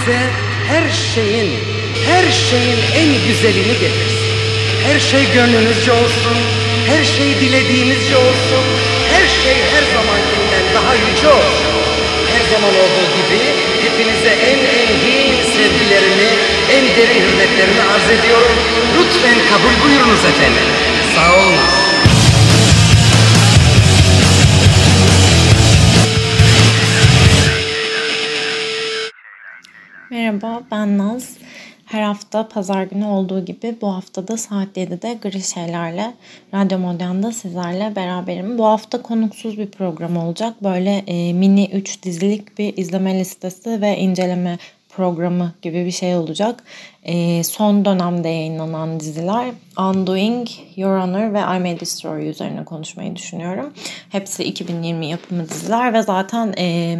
bize her şeyin, her şeyin en güzelini getirsin. Her şey gönlünüzce olsun, her şey dilediğinizce olsun, her şey her zamankinden daha yüce olsun. Her zaman olduğu gibi hepinize en engin sevgilerimi, en derin hürmetlerimi arz ediyorum. Lütfen kabul buyurunuz efendim. Sağ olunuz. Merhaba, ben Naz. Her hafta pazar günü olduğu gibi bu hafta da saat 7'de Gri Şeyler'le Radyo Modern'da sizlerle beraberim. Bu hafta konuksuz bir program olacak. Böyle e, mini 3 dizilik bir izleme listesi ve inceleme programı gibi bir şey olacak. E, son dönemde yayınlanan diziler Undoing, Your Honor ve I May Destroy üzerine konuşmayı düşünüyorum. Hepsi 2020 yapımı diziler ve zaten... E,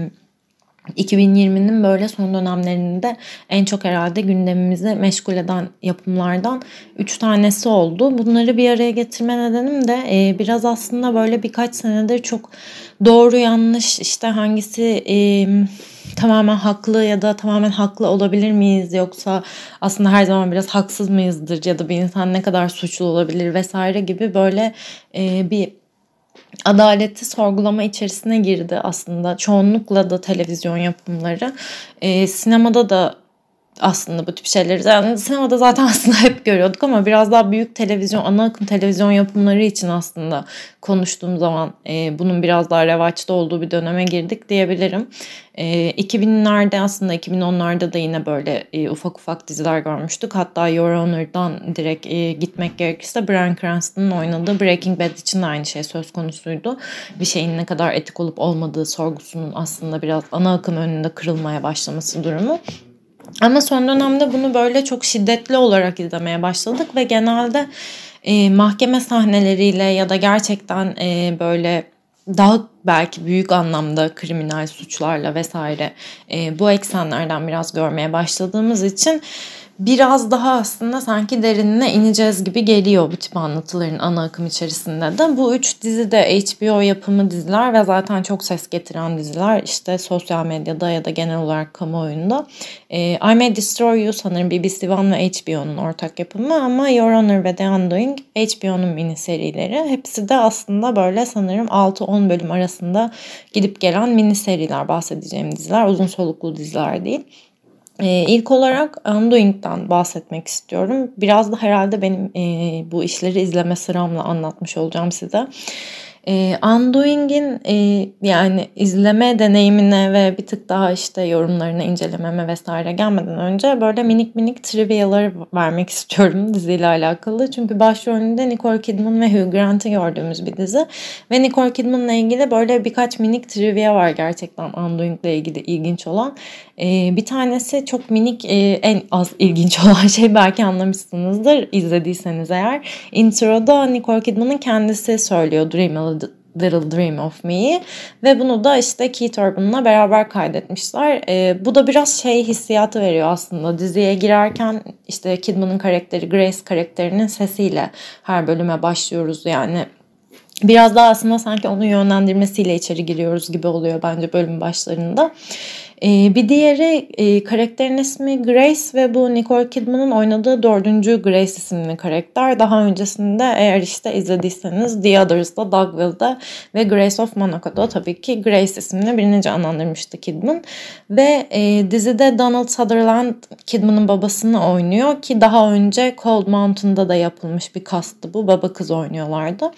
2020'nin böyle son dönemlerinde en çok herhalde gündemimizi meşgul eden yapımlardan 3 tanesi oldu. Bunları bir araya getirme nedenim de e, biraz aslında böyle birkaç senedir çok doğru yanlış işte hangisi e, tamamen haklı ya da tamamen haklı olabilir miyiz yoksa aslında her zaman biraz haksız mıyızdır ya da bir insan ne kadar suçlu olabilir vesaire gibi böyle e, bir adaleti sorgulama içerisine girdi aslında. Çoğunlukla da televizyon yapımları. E, sinemada da aslında bu tip şeyleri. Yani sinemada zaten aslında hep görüyorduk ama biraz daha büyük televizyon, ana akım televizyon yapımları için aslında konuştuğum zaman e, bunun biraz daha revaçta olduğu bir döneme girdik diyebilirim. E, 2000'lerde aslında 2010'larda da yine böyle e, ufak ufak diziler görmüştük. Hatta Your Honor'dan direkt e, gitmek gerekirse Bryan Cranston'ın oynadığı Breaking Bad için de aynı şey söz konusuydu. Bir şeyin ne kadar etik olup olmadığı sorgusunun aslında biraz ana akım önünde kırılmaya başlaması durumu. Ama son dönemde bunu böyle çok şiddetli olarak izlemeye başladık ve genelde e, mahkeme sahneleriyle ya da gerçekten e, böyle daha belki büyük anlamda kriminal suçlarla vesaire e, bu eksenlerden biraz görmeye başladığımız için biraz daha aslında sanki derinine ineceğiz gibi geliyor bu tip anlatıların ana akım içerisinde de. Bu üç dizi de HBO yapımı diziler ve zaten çok ses getiren diziler işte sosyal medyada ya da genel olarak kamuoyunda. E, I May Destroy You sanırım BBC One ve HBO'nun ortak yapımı ama Your Honor ve The Undoing HBO'nun mini serileri. Hepsi de aslında böyle sanırım 6-10 bölüm arasında gidip gelen mini seriler bahsedeceğim diziler. Uzun soluklu diziler değil. Ee, ilk olarak Undoing'den bahsetmek istiyorum. Biraz da herhalde benim e, bu işleri izleme sıramla anlatmış olacağım size. E, Undoing'in e, yani izleme deneyimine ve bir tık daha işte yorumlarına, incelememe vesaire gelmeden önce böyle minik minik trivialar vermek istiyorum diziyle alakalı. Çünkü başrolünde Nicole Kidman ve Hugh Grant'ı gördüğümüz bir dizi. Ve Nicole Kidman'la ilgili böyle birkaç minik trivia var gerçekten Undoing'le ilgili ilginç olan. E, bir tanesi çok minik e, en az ilginç olan şey belki anlamışsınızdır izlediyseniz eğer. Introda Nicole Kidman'ın kendisi söylüyor Dream Little Dream of Me'yi ve bunu da işte Keith Urban'la beraber kaydetmişler. E, bu da biraz şey hissiyatı veriyor aslında diziye girerken işte Kidman'ın karakteri Grace karakterinin sesiyle her bölüme başlıyoruz yani biraz daha aslında sanki onun yönlendirmesiyle içeri giriyoruz gibi oluyor bence bölüm başlarında. Ee, bir diğeri e, karakterin ismi Grace ve bu Nicole Kidman'ın oynadığı dördüncü Grace isimli karakter. Daha öncesinde eğer işte izlediyseniz The Others'da, Dogville'da ve Grace of Monaco'da tabii ki Grace isimli birini canlandırmıştı Kidman. Ve e, dizide Donald Sutherland Kidman'ın babasını oynuyor ki daha önce Cold Mountain'da da yapılmış bir kastı bu. Baba kız oynuyorlardı.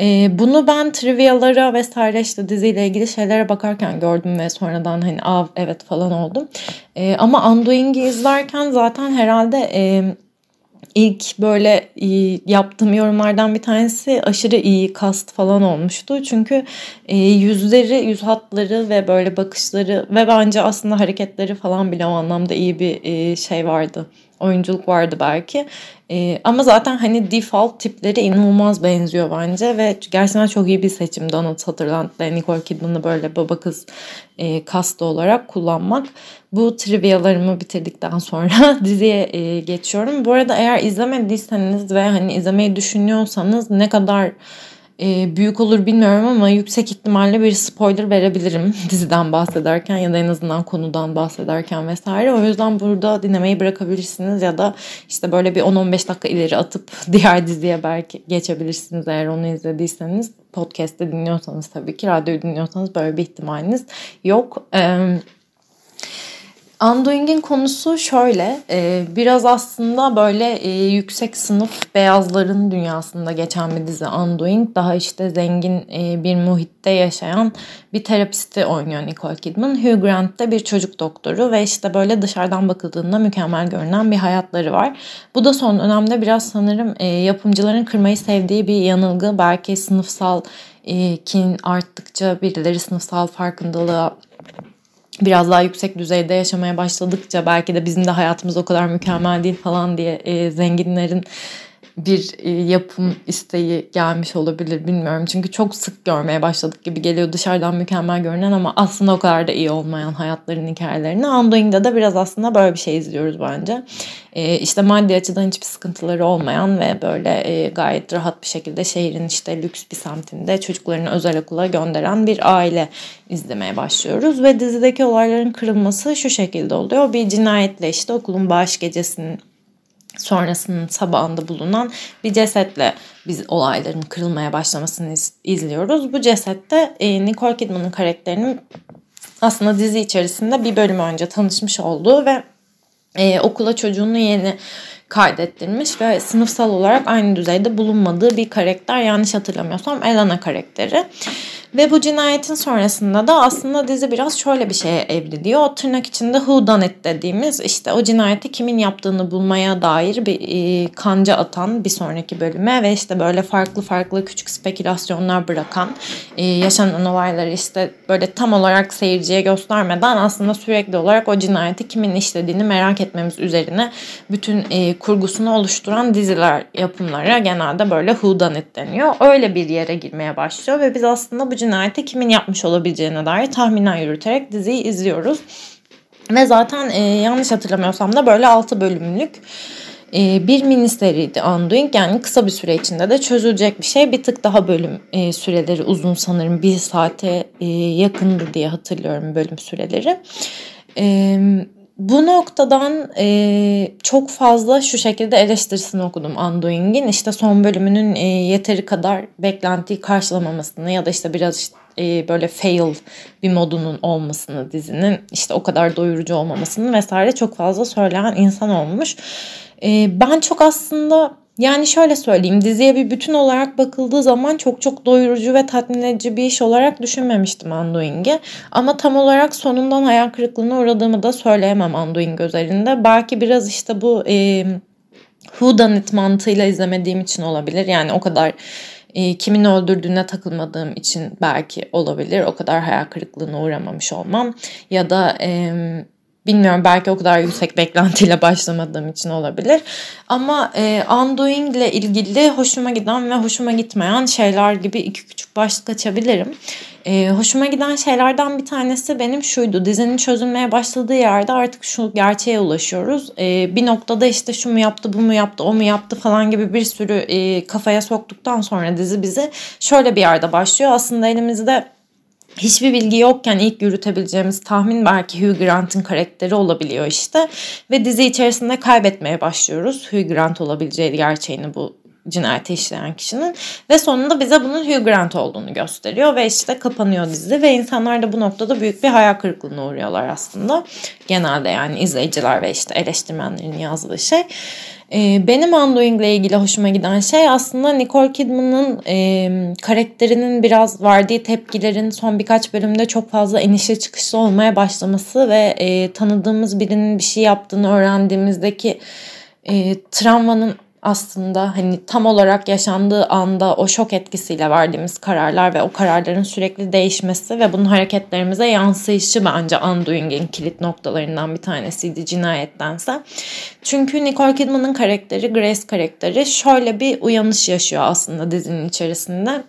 E, bunu ben trivialara vesaire işte diziyle ilgili şeylere bakarken gördüm ve sonradan hani av evet falan oldum. E, ama Undoing'i izlerken zaten herhalde e, ilk böyle yaptığım yorumlardan bir tanesi aşırı iyi kast falan olmuştu. Çünkü e, yüzleri, yüz hatları ve böyle bakışları ve bence aslında hareketleri falan bile o anlamda iyi bir e, şey vardı oyunculuk vardı belki. Ee, ama zaten hani default tipleri inanılmaz benziyor bence ve gerçekten çok iyi bir seçim Donald Sutherland ile Nicole Kidman'ı böyle baba kız e, kastı olarak kullanmak. Bu trivialarımı bitirdikten sonra diziye e, geçiyorum. Bu arada eğer izlemediyseniz ve hani izlemeyi düşünüyorsanız ne kadar e, büyük olur bilmiyorum ama yüksek ihtimalle bir spoiler verebilirim diziden bahsederken ya da en azından konudan bahsederken vesaire. O yüzden burada dinlemeyi bırakabilirsiniz ya da işte böyle bir 10-15 dakika ileri atıp diğer diziye belki geçebilirsiniz eğer onu izlediyseniz. Podcast'te dinliyorsanız tabii ki, radyoyu dinliyorsanız böyle bir ihtimaliniz yok. Evet Undoing'in konusu şöyle, e, biraz aslında böyle e, yüksek sınıf beyazların dünyasında geçen bir dizi Undoing. Daha işte zengin e, bir muhitte yaşayan bir terapisti oynuyor Nicole Kidman. Hugh Grant de bir çocuk doktoru ve işte böyle dışarıdan bakıldığında mükemmel görünen bir hayatları var. Bu da son dönemde biraz sanırım yapımcıların kırmayı sevdiği bir yanılgı. Belki sınıfsal kin arttıkça birileri sınıfsal farkındalığa biraz daha yüksek düzeyde yaşamaya başladıkça belki de bizim de hayatımız o kadar mükemmel değil falan diye e, zenginlerin bir e, yapım isteği gelmiş olabilir bilmiyorum. Çünkü çok sık görmeye başladık gibi geliyor dışarıdan mükemmel görünen ama aslında o kadar da iyi olmayan hayatların hikayelerini. Undoing'de de biraz aslında böyle bir şey izliyoruz bence. E, işte maddi açıdan hiçbir sıkıntıları olmayan ve böyle e, gayet rahat bir şekilde şehrin işte lüks bir semtinde çocuklarını özel okula gönderen bir aile izlemeye başlıyoruz. Ve dizideki olayların kırılması şu şekilde oluyor. Bir cinayetle işte okulun bağış gecesinin sonrasının sabahında bulunan bir cesetle biz olayların kırılmaya başlamasını iz, izliyoruz. Bu cesette e, Nicole Kidman'ın karakterinin aslında dizi içerisinde bir bölüm önce tanışmış olduğu ve e, okula çocuğunu yeni kaydettirmiş ve sınıfsal olarak aynı düzeyde bulunmadığı bir karakter yanlış hatırlamıyorsam Elena karakteri. Ve bu cinayetin sonrasında da aslında dizi biraz şöyle bir şeye evriliyor. O tırnak içinde who done it dediğimiz işte o cinayeti kimin yaptığını bulmaya dair bir e, kanca atan bir sonraki bölüme ve işte böyle farklı farklı küçük spekülasyonlar bırakan e, yaşanan olayları işte böyle tam olarak seyirciye göstermeden aslında sürekli olarak o cinayeti kimin işlediğini merak etmemiz üzerine bütün e, kurgusunu oluşturan diziler yapımlara genelde böyle who done it deniyor. Öyle bir yere girmeye başlıyor ve biz aslında bu cinayeti kimin yapmış olabileceğine dair tahminler yürüterek diziyi izliyoruz. Ve zaten e, yanlış hatırlamıyorsam da böyle 6 bölümlük e, bir mini seriydi Undoing. Yani kısa bir süre içinde de çözülecek bir şey. Bir tık daha bölüm e, süreleri uzun sanırım. Bir saate e, yakındı diye hatırlıyorum bölüm süreleri. Evet bu noktadan e, çok fazla şu şekilde eleştirisini okudum Undoing'in. İşte son bölümünün e, yeteri kadar beklentiyi karşılamamasını ya da işte biraz işte, e, böyle fail bir modunun olmasını dizinin işte o kadar doyurucu olmamasını vesaire çok fazla söyleyen insan olmuş. E, ben çok aslında yani şöyle söyleyeyim diziye bir bütün olarak bakıldığı zaman çok çok doyurucu ve tatmin edici bir iş olarak düşünmemiştim Undoing'i. Ama tam olarak sonundan hayal kırıklığına uğradığımı da söyleyemem Undoing özelinde. Belki biraz işte bu e, Who Done It mantığıyla izlemediğim için olabilir. Yani o kadar e, kimin öldürdüğüne takılmadığım için belki olabilir. O kadar hayal kırıklığına uğramamış olmam. Ya da... E, Bilmiyorum belki o kadar yüksek beklentiyle başlamadığım için olabilir. Ama e, Undoing ile ilgili hoşuma giden ve hoşuma gitmeyen şeyler gibi iki küçük başlık açabilirim. E, hoşuma giden şeylerden bir tanesi benim şuydu. Dizinin çözülmeye başladığı yerde artık şu gerçeğe ulaşıyoruz. E, bir noktada işte şu mu yaptı, bu mu yaptı, o mu yaptı falan gibi bir sürü e, kafaya soktuktan sonra dizi bizi şöyle bir yerde başlıyor. Aslında elimizde hiçbir bilgi yokken ilk yürütebileceğimiz tahmin belki Hugh Grant'ın karakteri olabiliyor işte. Ve dizi içerisinde kaybetmeye başlıyoruz. Hugh Grant olabileceği gerçeğini bu cinayeti işleyen kişinin ve sonunda bize bunun Hugh Grant olduğunu gösteriyor ve işte kapanıyor dizi ve insanlar da bu noktada büyük bir hayal kırıklığına uğruyorlar aslında. Genelde yani izleyiciler ve işte eleştirmenlerin yazdığı şey. Ee, benim Undoing ile ilgili hoşuma giden şey aslında Nicole Kidman'ın e, karakterinin biraz verdiği tepkilerin son birkaç bölümde çok fazla enişe çıkışlı olmaya başlaması ve e, tanıdığımız birinin bir şey yaptığını öğrendiğimizdeki e, travmanın aslında hani tam olarak yaşandığı anda o şok etkisiyle verdiğimiz kararlar ve o kararların sürekli değişmesi ve bunun hareketlerimize yansıyışı bence Undoing'in kilit noktalarından bir tanesiydi cinayettense. Çünkü Nicole Kidman'ın karakteri, Grace karakteri şöyle bir uyanış yaşıyor aslında dizinin içerisinde.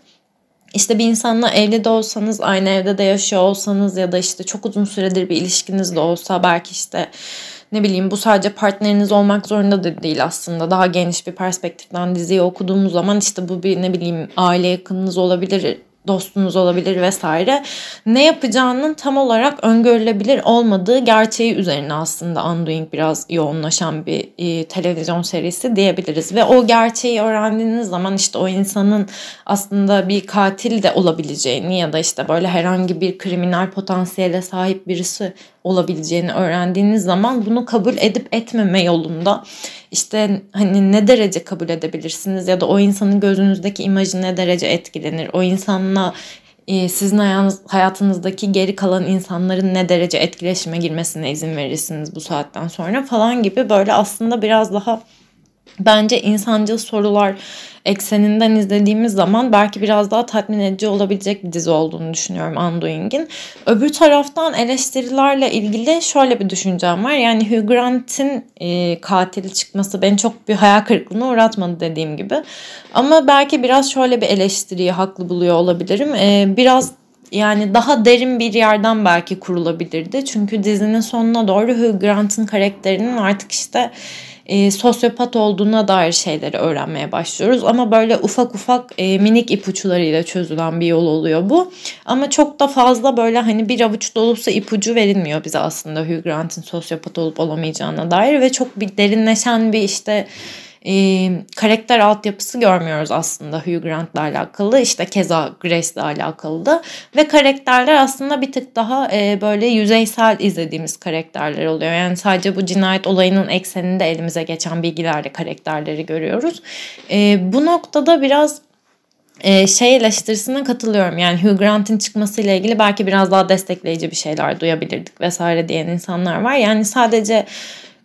İşte bir insanla evli de olsanız, aynı evde de yaşıyor olsanız ya da işte çok uzun süredir bir ilişkiniz de olsa belki işte ne bileyim bu sadece partneriniz olmak zorunda da değil aslında. Daha geniş bir perspektiften diziyi okuduğumuz zaman işte bu bir ne bileyim aile yakınınız olabilir, dostunuz olabilir vesaire. Ne yapacağının tam olarak öngörülebilir olmadığı gerçeği üzerine aslında Undoing biraz yoğunlaşan bir e, televizyon serisi diyebiliriz. Ve o gerçeği öğrendiğiniz zaman işte o insanın aslında bir katil de olabileceğini ya da işte böyle herhangi bir kriminal potansiyele sahip birisi olabileceğini öğrendiğiniz zaman bunu kabul edip etmeme yolunda işte hani ne derece kabul edebilirsiniz ya da o insanın gözünüzdeki imajı ne derece etkilenir? O insanla e, sizin hayatınızdaki geri kalan insanların ne derece etkileşime girmesine izin verirsiniz bu saatten sonra falan gibi böyle aslında biraz daha bence insancıl sorular ekseninden izlediğimiz zaman belki biraz daha tatmin edici olabilecek bir dizi olduğunu düşünüyorum Undoing'in. Öbür taraftan eleştirilerle ilgili şöyle bir düşüncem var. Yani Hugh Grant'in e, katili çıkması beni çok bir hayal kırıklığına uğratmadı dediğim gibi. Ama belki biraz şöyle bir eleştiriyi haklı buluyor olabilirim. E, biraz yani daha derin bir yerden belki kurulabilirdi. Çünkü dizinin sonuna doğru Hugh Grant'ın karakterinin artık işte e, sosyopat olduğuna dair şeyleri öğrenmeye başlıyoruz. Ama böyle ufak ufak e, minik ipuçlarıyla çözülen bir yol oluyor bu. Ama çok da fazla böyle hani bir avuç dolusu ipucu verilmiyor bize aslında Hugh Grant'in sosyopat olup olamayacağına dair ve çok bir derinleşen bir işte e, karakter altyapısı görmüyoruz aslında Hugh Grant'la alakalı. İşte keza Grace'le alakalı da. Ve karakterler aslında bir tık daha e, böyle yüzeysel izlediğimiz karakterler oluyor. Yani sadece bu cinayet olayının ekseninde elimize geçen bilgilerle karakterleri görüyoruz. E, bu noktada biraz e, şey eleştirisine katılıyorum. Yani Hugh Grant'in çıkmasıyla ilgili belki biraz daha destekleyici bir şeyler duyabilirdik vesaire diyen insanlar var. Yani sadece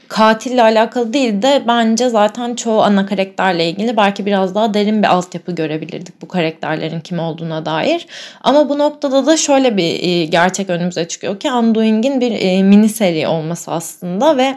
katille alakalı değil de bence zaten çoğu ana karakterle ilgili belki biraz daha derin bir altyapı görebilirdik bu karakterlerin kim olduğuna dair. Ama bu noktada da şöyle bir e, gerçek önümüze çıkıyor ki Undoing'in bir e, mini seri olması aslında ve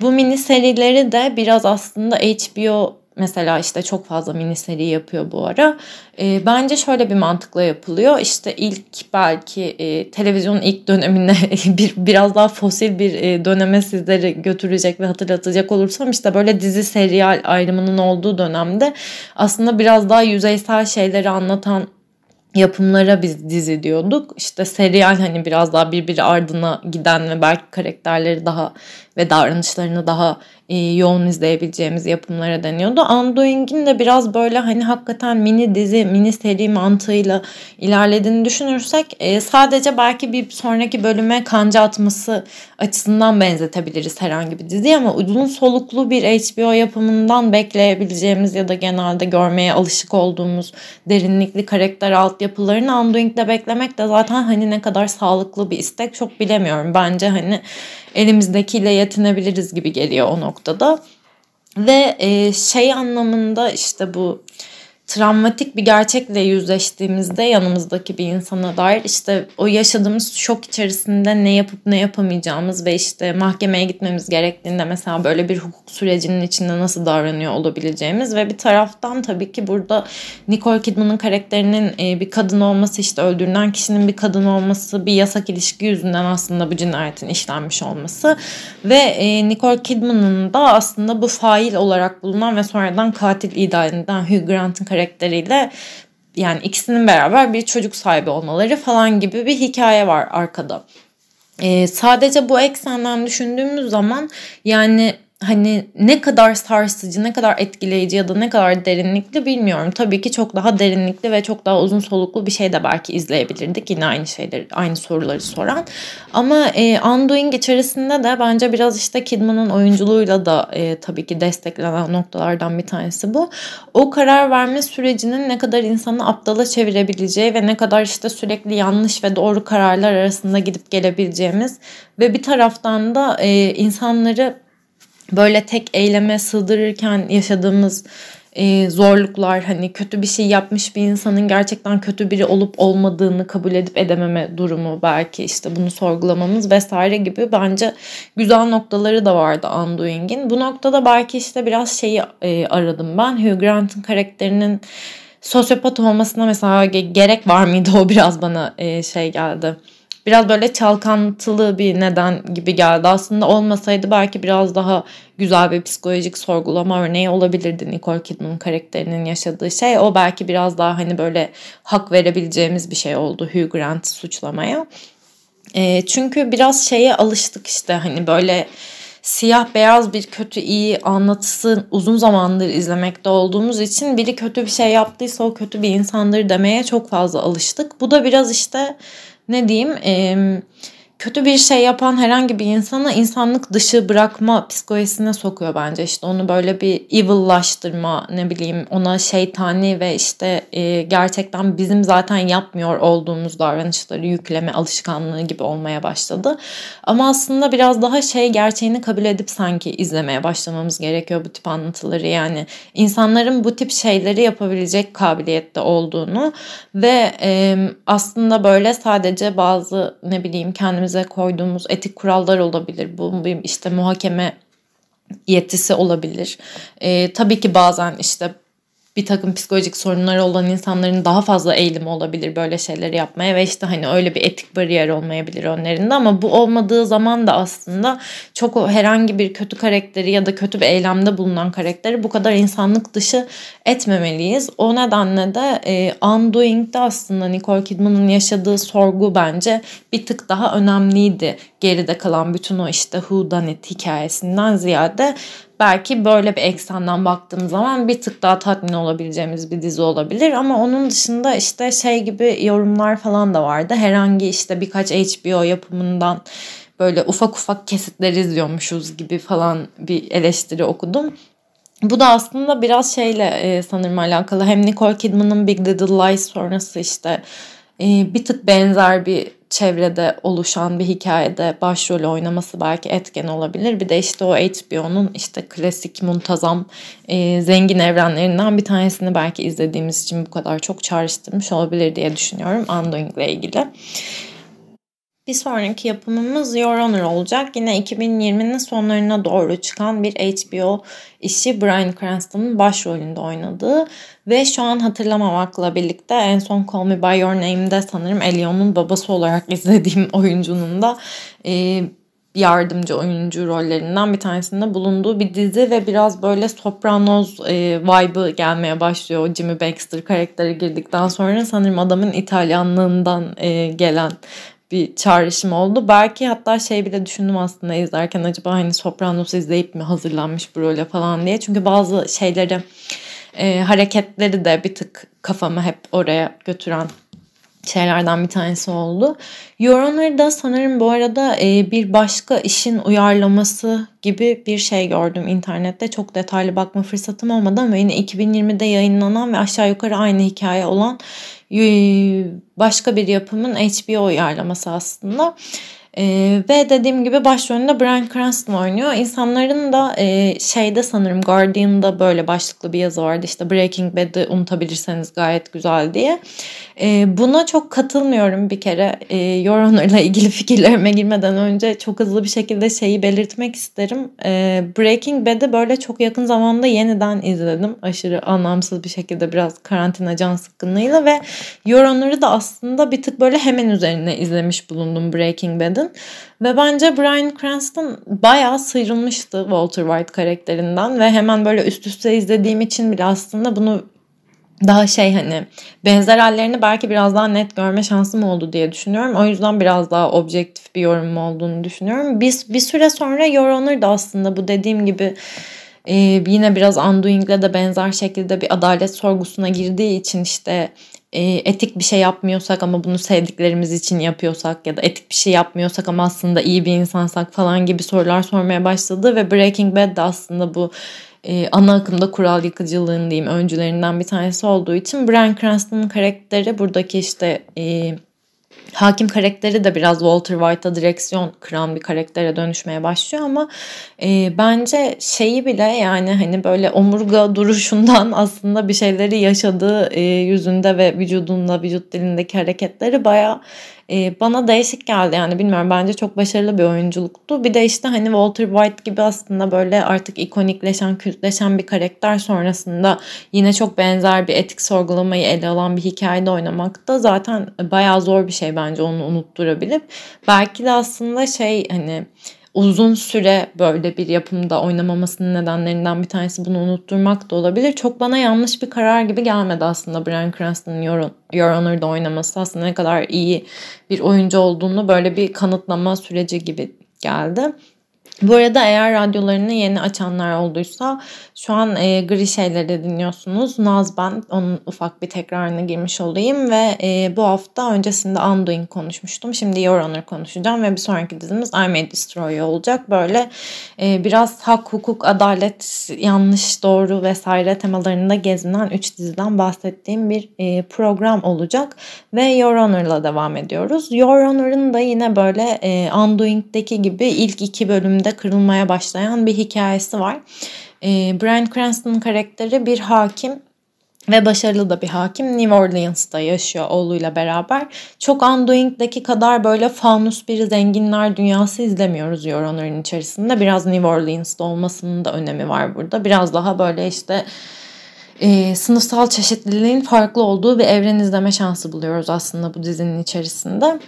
bu mini serileri de biraz aslında HBO mesela işte çok fazla mini seri yapıyor bu ara. E, bence şöyle bir mantıkla yapılıyor. İşte ilk belki e, televizyonun ilk dönemine bir biraz daha fosil bir e, döneme sizleri götürecek ve hatırlatacak olursam işte böyle dizi serial ayrımının olduğu dönemde aslında biraz daha yüzeysel şeyleri anlatan yapımlara biz dizi diyorduk. İşte serial hani biraz daha birbiri ardına giden ve belki karakterleri daha ve davranışlarını daha e, yoğun izleyebileceğimiz yapımlara deniyordu. Undoing'in de biraz böyle hani hakikaten mini dizi, mini seri mantığıyla ilerlediğini düşünürsek e, sadece belki bir sonraki bölüme kanca atması açısından benzetebiliriz herhangi bir dizi ama uzun soluklu bir HBO yapımından bekleyebileceğimiz ya da genelde görmeye alışık olduğumuz derinlikli karakter altyapılarını Undoing'de beklemek de zaten hani ne kadar sağlıklı bir istek çok bilemiyorum. Bence hani elimizdekiyle yetinebiliriz gibi geliyor o noktada. Ve e, şey anlamında işte bu travmatik bir gerçekle yüzleştiğimizde yanımızdaki bir insana dair işte o yaşadığımız şok içerisinde ne yapıp ne yapamayacağımız ve işte mahkemeye gitmemiz gerektiğinde mesela böyle bir hukuk sürecinin içinde nasıl davranıyor olabileceğimiz ve bir taraftan tabii ki burada Nicole Kidman'ın karakterinin e, bir kadın olması işte öldürülen kişinin bir kadın olması bir yasak ilişki yüzünden aslında bu cinayetin işlenmiş olması ve e, Nicole Kidman'ın da aslında bu fail olarak bulunan ve sonradan katil edilen Hugh Grant'ın karakteriyle yani ikisinin beraber bir çocuk sahibi olmaları falan gibi bir hikaye var arkada. Ee, sadece bu eksenden düşündüğümüz zaman yani hani ne kadar sarsıcı, ne kadar etkileyici ya da ne kadar derinlikli bilmiyorum. Tabii ki çok daha derinlikli ve çok daha uzun soluklu bir şey de belki izleyebilirdik. Yine aynı şeyleri, aynı soruları soran. Ama e, Undoing içerisinde de bence biraz işte Kidman'ın oyunculuğuyla da e, tabii ki desteklenen noktalardan bir tanesi bu. O karar verme sürecinin ne kadar insanı aptala çevirebileceği ve ne kadar işte sürekli yanlış ve doğru kararlar arasında gidip gelebileceğimiz ve bir taraftan da e, insanları böyle tek eyleme sığdırırken yaşadığımız e, zorluklar hani kötü bir şey yapmış bir insanın gerçekten kötü biri olup olmadığını kabul edip edememe durumu belki işte bunu sorgulamamız vesaire gibi bence güzel noktaları da vardı Undoing'in. Bu noktada belki işte biraz şeyi e, aradım ben. Hugh Grant'ın karakterinin sosyopat olmasına mesela gerek var mıydı? O biraz bana e, şey geldi biraz böyle çalkantılı bir neden gibi geldi. Aslında olmasaydı belki biraz daha güzel bir psikolojik sorgulama örneği olabilirdi Nicole Kidman'ın karakterinin yaşadığı şey. O belki biraz daha hani böyle hak verebileceğimiz bir şey oldu Hugh Grant suçlamaya. E, çünkü biraz şeye alıştık işte hani böyle siyah beyaz bir kötü iyi anlatısı uzun zamandır izlemekte olduğumuz için biri kötü bir şey yaptıysa o kötü bir insandır demeye çok fazla alıştık. Bu da biraz işte ne diyeyim? Eee kötü bir şey yapan herhangi bir insana insanlık dışı bırakma psikolojisine sokuyor bence. İşte onu böyle bir evillaştırma ne bileyim ona şeytani ve işte e, gerçekten bizim zaten yapmıyor olduğumuz davranışları yükleme alışkanlığı gibi olmaya başladı. Ama aslında biraz daha şey gerçeğini kabul edip sanki izlemeye başlamamız gerekiyor bu tip anlatıları. Yani insanların bu tip şeyleri yapabilecek kabiliyette olduğunu ve e, aslında böyle sadece bazı ne bileyim kendimiz kendimize koyduğumuz etik kurallar olabilir. Bu işte muhakeme yetisi olabilir. E, tabii ki bazen işte bir takım psikolojik sorunları olan insanların daha fazla eğilimi olabilir böyle şeyleri yapmaya ve işte hani öyle bir etik bariyer olmayabilir önlerinde ama bu olmadığı zaman da aslında çok herhangi bir kötü karakteri ya da kötü bir eylemde bulunan karakteri bu kadar insanlık dışı etmemeliyiz. O nedenle de e, Undoing'de aslında Nicole Kidman'ın yaşadığı sorgu bence bir tık daha önemliydi. Geride kalan bütün o işte who done it hikayesinden ziyade belki böyle bir eksenden baktığım zaman bir tık daha tatmin olabileceğimiz bir dizi olabilir. Ama onun dışında işte şey gibi yorumlar falan da vardı. Herhangi işte birkaç HBO yapımından böyle ufak ufak kesitler izliyormuşuz gibi falan bir eleştiri okudum. Bu da aslında biraz şeyle e, sanırım alakalı. Hem Nicole Kidman'ın Big Little Lies sonrası işte e, bir tık benzer bir çevrede oluşan bir hikayede başrolü oynaması belki etken olabilir. Bir de işte o HBO'nun işte klasik muntazam e, zengin evrenlerinden bir tanesini belki izlediğimiz için bu kadar çok çağrıştırmış olabilir diye düşünüyorum Undoing ile ilgili. Bir sonraki yapımımız Your Honor olacak. Yine 2020'nin sonlarına doğru çıkan bir HBO işi Bryan Cranston'ın başrolünde oynadığı ve şu an hatırlamamakla birlikte en son Call Me By Your Name'de sanırım Elion'un babası olarak izlediğim oyuncunun da e, yardımcı oyuncu rollerinden bir tanesinde bulunduğu bir dizi ve biraz böyle Sopranos e, vibe'ı gelmeye başlıyor. Jimmy Baxter karakteri girdikten sonra sanırım adamın İtalyanlığından e, gelen bir çağrışım oldu. Belki hatta şey bile düşündüm aslında izlerken acaba hani Sopranos izleyip mi hazırlanmış bu role falan diye. Çünkü bazı şeyleri e, hareketleri de bir tık kafamı hep oraya götüren şeylerden bir tanesi oldu. Your Honor'da sanırım bu arada e, bir başka işin uyarlaması gibi bir şey gördüm internette. Çok detaylı bakma fırsatım olmadı ama yine 2020'de yayınlanan ve aşağı yukarı aynı hikaye olan başka bir yapımın HBO uyarlaması aslında. Ee, ve dediğim gibi başrolünde Bryan Cranston oynuyor. İnsanların da e, şeyde sanırım Guardian'da böyle başlıklı bir yazı vardı. İşte Breaking Bad'i unutabilirseniz gayet güzel diye. E, buna çok katılmıyorum bir kere. E, Your Honor'la ilgili fikirlerime girmeden önce çok hızlı bir şekilde şeyi belirtmek isterim. E, Breaking Bad'i böyle çok yakın zamanda yeniden izledim. Aşırı anlamsız bir şekilde biraz karantina can sıkkınlığıyla ve Your Honor'ı da aslında bir tık böyle hemen üzerine izlemiş bulundum Breaking Bad'in. Ve bence Bryan Cranston bayağı sıyrılmıştı Walter White karakterinden ve hemen böyle üst üste izlediğim için bile aslında bunu daha şey hani benzer hallerini belki biraz daha net görme şansım oldu diye düşünüyorum. O yüzden biraz daha objektif bir yorum olduğunu düşünüyorum. Biz bir süre sonra Your Honor da aslında bu dediğim gibi e, yine biraz Undoing'le de benzer şekilde bir adalet sorgusuna girdiği için işte etik bir şey yapmıyorsak ama bunu sevdiklerimiz için yapıyorsak ya da etik bir şey yapmıyorsak ama aslında iyi bir insansak falan gibi sorular sormaya başladı ve Breaking Bad de aslında bu e, ana akımda kural yıkıcılığın diyeyim öncülerinden bir tanesi olduğu için Bryan Cranston'ın karakteri buradaki işte e, hakim karakteri de biraz Walter White'a direksiyon kıran bir karaktere dönüşmeye başlıyor ama e, bence şeyi bile yani hani böyle omurga duruşundan aslında bir şeyleri yaşadığı e, yüzünde ve vücudunda vücut dilindeki hareketleri baya e, bana değişik geldi yani bilmiyorum bence çok başarılı bir oyunculuktu. Bir de işte hani Walter White gibi aslında böyle artık ikonikleşen, kültleşen bir karakter sonrasında yine çok benzer bir etik sorgulamayı ele alan bir hikayede oynamak da zaten bayağı zor bir şey bence onu unutturabilir. Belki de aslında şey hani uzun süre böyle bir yapımda oynamamasının nedenlerinden bir tanesi bunu unutturmak da olabilir. Çok bana yanlış bir karar gibi gelmedi aslında Bryan Cranston'ın Your Honor'da oynaması. Aslında ne kadar iyi bir oyuncu olduğunu böyle bir kanıtlama süreci gibi geldi. Bu arada eğer radyolarını yeni açanlar olduysa şu an e, gri şeyleri dinliyorsunuz. Naz ben onun ufak bir tekrarına girmiş olayım ve e, bu hafta öncesinde Undoing konuşmuştum. Şimdi Your Honor konuşacağım ve bir sonraki dizimiz I May Destroy olacak. Böyle e, biraz hak, hukuk, adalet, yanlış, doğru vesaire temalarında gezinen 3 diziden bahsettiğim bir e, program olacak ve Your Honor'la devam ediyoruz. Your Honor'ın da yine böyle e, Undoing'deki gibi ilk iki bölümde kırılmaya başlayan bir hikayesi var. E, Bryan Cranston'ın karakteri bir hakim ve başarılı da bir hakim New Orleans'ta yaşıyor oğluyla beraber. Çok Undoing'deki kadar böyle fanus bir zenginler dünyası izlemiyoruz Your Honor'ın içerisinde. Biraz New Orleans'ta olmasının da önemi var burada. Biraz daha böyle işte e, sınıfsal çeşitliliğin farklı olduğu bir evren izleme şansı buluyoruz aslında bu dizinin içerisinde.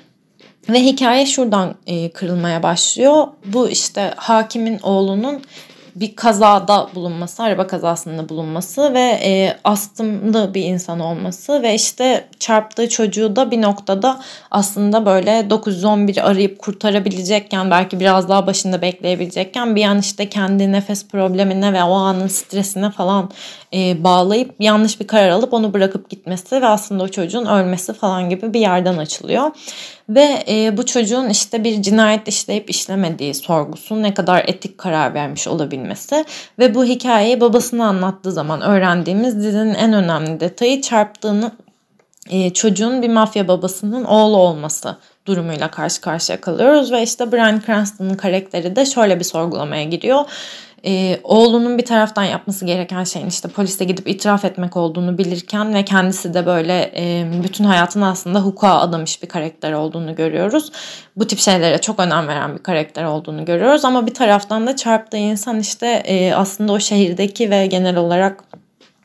Ve hikaye şuradan e, kırılmaya başlıyor. Bu işte hakimin oğlunun bir kazada bulunması, araba kazasında bulunması ve e, astımlı bir insan olması ve işte çarptığı çocuğu da bir noktada aslında böyle 911 arayıp kurtarabilecekken belki biraz daha başında bekleyebilecekken bir an işte kendi nefes problemine ve o anın stresine falan e, bağlayıp yanlış bir karar alıp onu bırakıp gitmesi ve aslında o çocuğun ölmesi falan gibi bir yerden açılıyor. Ve e, bu çocuğun işte bir cinayet işleyip işlemediği sorgusu ne kadar etik karar vermiş olabilmesi ve bu hikayeyi babasına anlattığı zaman öğrendiğimiz dizinin en önemli detayı çarptığını e, çocuğun bir mafya babasının oğlu olması durumuyla karşı karşıya kalıyoruz ve işte Bryan Cranston'ın karakteri de şöyle bir sorgulamaya giriyor e, oğlunun bir taraftan yapması gereken şeyin işte poliste gidip itiraf etmek olduğunu bilirken ve kendisi de böyle e, bütün hayatını aslında hukuka adamış bir karakter olduğunu görüyoruz. Bu tip şeylere çok önem veren bir karakter olduğunu görüyoruz ama bir taraftan da çarptığı insan işte e, aslında o şehirdeki ve genel olarak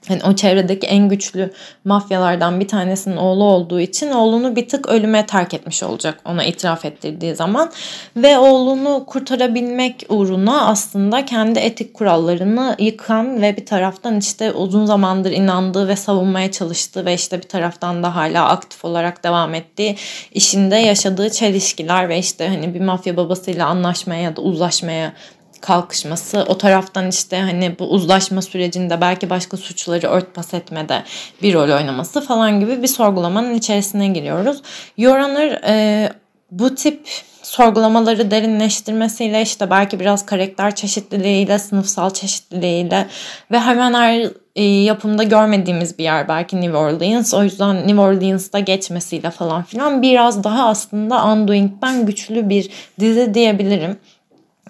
yani o çevredeki en güçlü mafyalardan bir tanesinin oğlu olduğu için oğlunu bir tık ölüme terk etmiş olacak ona itiraf ettirdiği zaman. Ve oğlunu kurtarabilmek uğruna aslında kendi etik kurallarını yıkan ve bir taraftan işte uzun zamandır inandığı ve savunmaya çalıştığı ve işte bir taraftan da hala aktif olarak devam ettiği işinde yaşadığı çelişkiler ve işte hani bir mafya babasıyla anlaşmaya ya da uzlaşmaya kalkışması, o taraftan işte hani bu uzlaşma sürecinde belki başka suçları örtbas etmede bir rol oynaması falan gibi bir sorgulamanın içerisine giriyoruz. Yoranır e, bu tip sorgulamaları derinleştirmesiyle işte belki biraz karakter çeşitliliğiyle, sınıfsal çeşitliliğiyle ve hemen her e, yapımda görmediğimiz bir yer belki New Orleans. O yüzden New Orleans'ta geçmesiyle falan filan biraz daha aslında Undoing'den güçlü bir dizi diyebilirim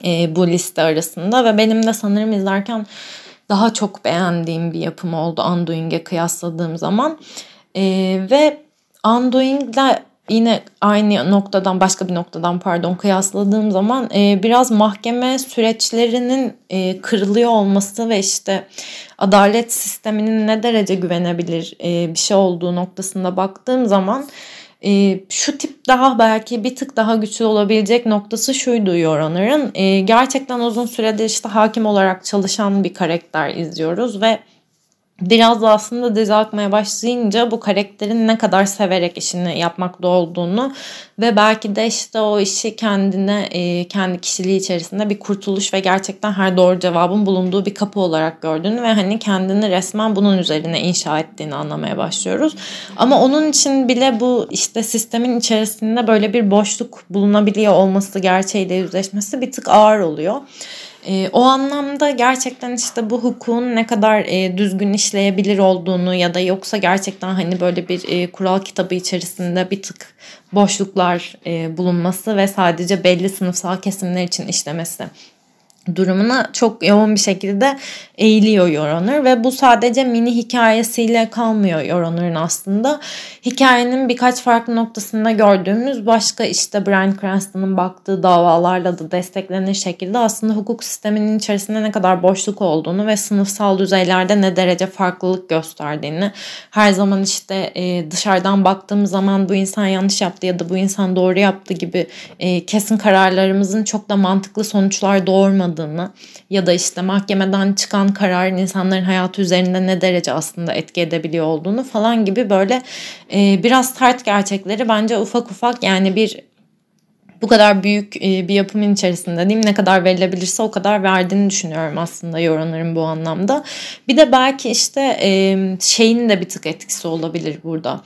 e, bu liste arasında ve benim de sanırım izlerken daha çok beğendiğim bir yapım oldu Undoing'e kıyasladığım zaman. E, ve Undoing'le yine aynı noktadan başka bir noktadan pardon kıyasladığım zaman e, biraz mahkeme süreçlerinin e, kırılıyor olması ve işte adalet sisteminin ne derece güvenebilir e, bir şey olduğu noktasında baktığım zaman e, şu tip daha belki bir tık daha güçlü olabilecek noktası şuydu Yoranır'ın. E, gerçekten uzun süredir işte hakim olarak çalışan bir karakter izliyoruz ve biraz da aslında dizi akmaya başlayınca bu karakterin ne kadar severek işini yapmakta olduğunu ve belki de işte o işi kendine e, kendi kişiliği içerisinde bir kurtuluş ve gerçekten her doğru cevabın bulunduğu bir kapı olarak gördüğünü ve hani kendini resmen bunun üzerine inşa ettiğini anlamaya başlıyoruz. Ama onun için bile bu işte sistemin içerisinde böyle bir boşluk bulunabiliyor olması gerçeğiyle yüzleşmesi bir tık ağır oluyor. E, o anlamda gerçekten işte bu hukukun ne kadar e, düzgün işleyebilir olduğunu ya da yoksa gerçekten hani böyle bir e, kural kitabı içerisinde bir tık boşluklar e, bulunması ve sadece belli sınıfsal kesimler için işlemesi durumuna çok yoğun bir şekilde eğiliyor Yoronur ve bu sadece mini hikayesiyle kalmıyor Yoronur'un aslında. Hikayenin birkaç farklı noktasında gördüğümüz başka işte Brian Cranston'ın baktığı davalarla da desteklenir şekilde aslında hukuk sisteminin içerisinde ne kadar boşluk olduğunu ve sınıfsal düzeylerde ne derece farklılık gösterdiğini her zaman işte e, dışarıdan baktığımız zaman bu insan yanlış yaptı ya da bu insan doğru yaptı gibi e, kesin kararlarımızın çok da mantıklı sonuçlar doğurmadığını ya da işte mahkemeden çıkan kararın insanların hayatı üzerinde ne derece aslında etki edebiliyor olduğunu falan gibi böyle e, biraz sert gerçekleri bence ufak ufak yani bir bu kadar büyük e, bir yapımın içerisinde değil mi? Ne kadar verilebilirse o kadar verdiğini düşünüyorum aslında yorumların bu anlamda. Bir de belki işte e, şeyin de bir tık etkisi olabilir burada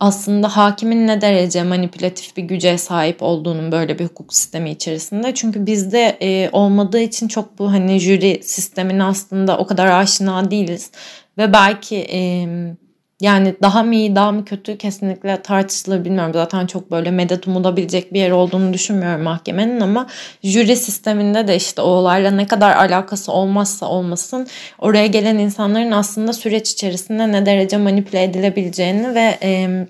aslında hakimin ne derece manipülatif bir güce sahip olduğunun böyle bir hukuk sistemi içerisinde. Çünkü bizde e, olmadığı için çok bu hani jüri sistemine aslında o kadar aşina değiliz. Ve belki yani daha mı iyi daha mı kötü kesinlikle tartışılır bilmiyorum. Zaten çok böyle medet umulabilecek bir yer olduğunu düşünmüyorum mahkemenin ama jüri sisteminde de işte o olayla ne kadar alakası olmazsa olmasın oraya gelen insanların aslında süreç içerisinde ne derece manipüle edilebileceğini ve e,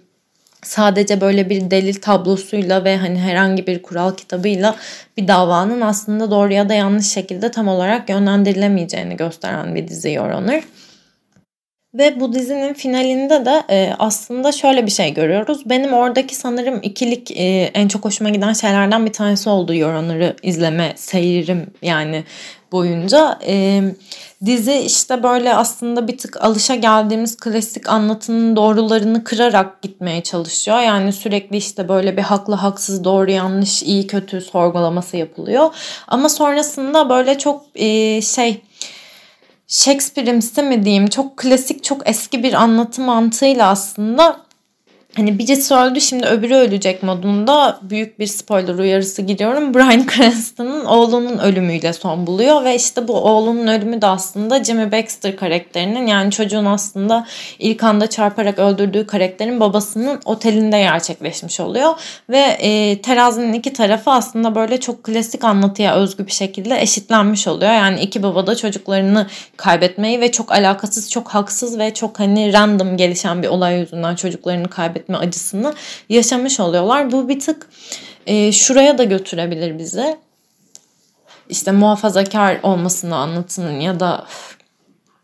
sadece böyle bir delil tablosuyla ve hani herhangi bir kural kitabıyla bir davanın aslında doğru ya da yanlış şekilde tam olarak yönlendirilemeyeceğini gösteren bir dizi Your Honor. Ve bu dizinin finalinde de e, aslında şöyle bir şey görüyoruz. Benim oradaki sanırım ikilik e, en çok hoşuma giden şeylerden bir tanesi oldu Your Honor'ı izleme seyrim yani boyunca. E, dizi işte böyle aslında bir tık alışa geldiğimiz klasik anlatının doğrularını kırarak gitmeye çalışıyor. Yani sürekli işte böyle bir haklı haksız doğru yanlış iyi kötü sorgulaması yapılıyor. Ama sonrasında böyle çok e, şey Shakespeare'imsi mi diyeyim? Çok klasik çok eski bir anlatı mantığıyla aslında hani birisi öldü şimdi öbürü ölecek modunda büyük bir spoiler uyarısı giriyorum. Brian Cranston'ın oğlunun ölümüyle son buluyor ve işte bu oğlunun ölümü de aslında Jimmy Baxter karakterinin yani çocuğun aslında ilk anda çarparak öldürdüğü karakterin babasının otelinde gerçekleşmiş oluyor. Ve e, terazinin iki tarafı aslında böyle çok klasik anlatıya özgü bir şekilde eşitlenmiş oluyor. Yani iki baba da çocuklarını kaybetmeyi ve çok alakasız, çok haksız ve çok hani random gelişen bir olay yüzünden çocuklarını kaybetmeyi kaybetme acısını yaşamış oluyorlar. Bu bir tık e, şuraya da götürebilir bizi. İşte muhafazakar olmasını anlatının ya da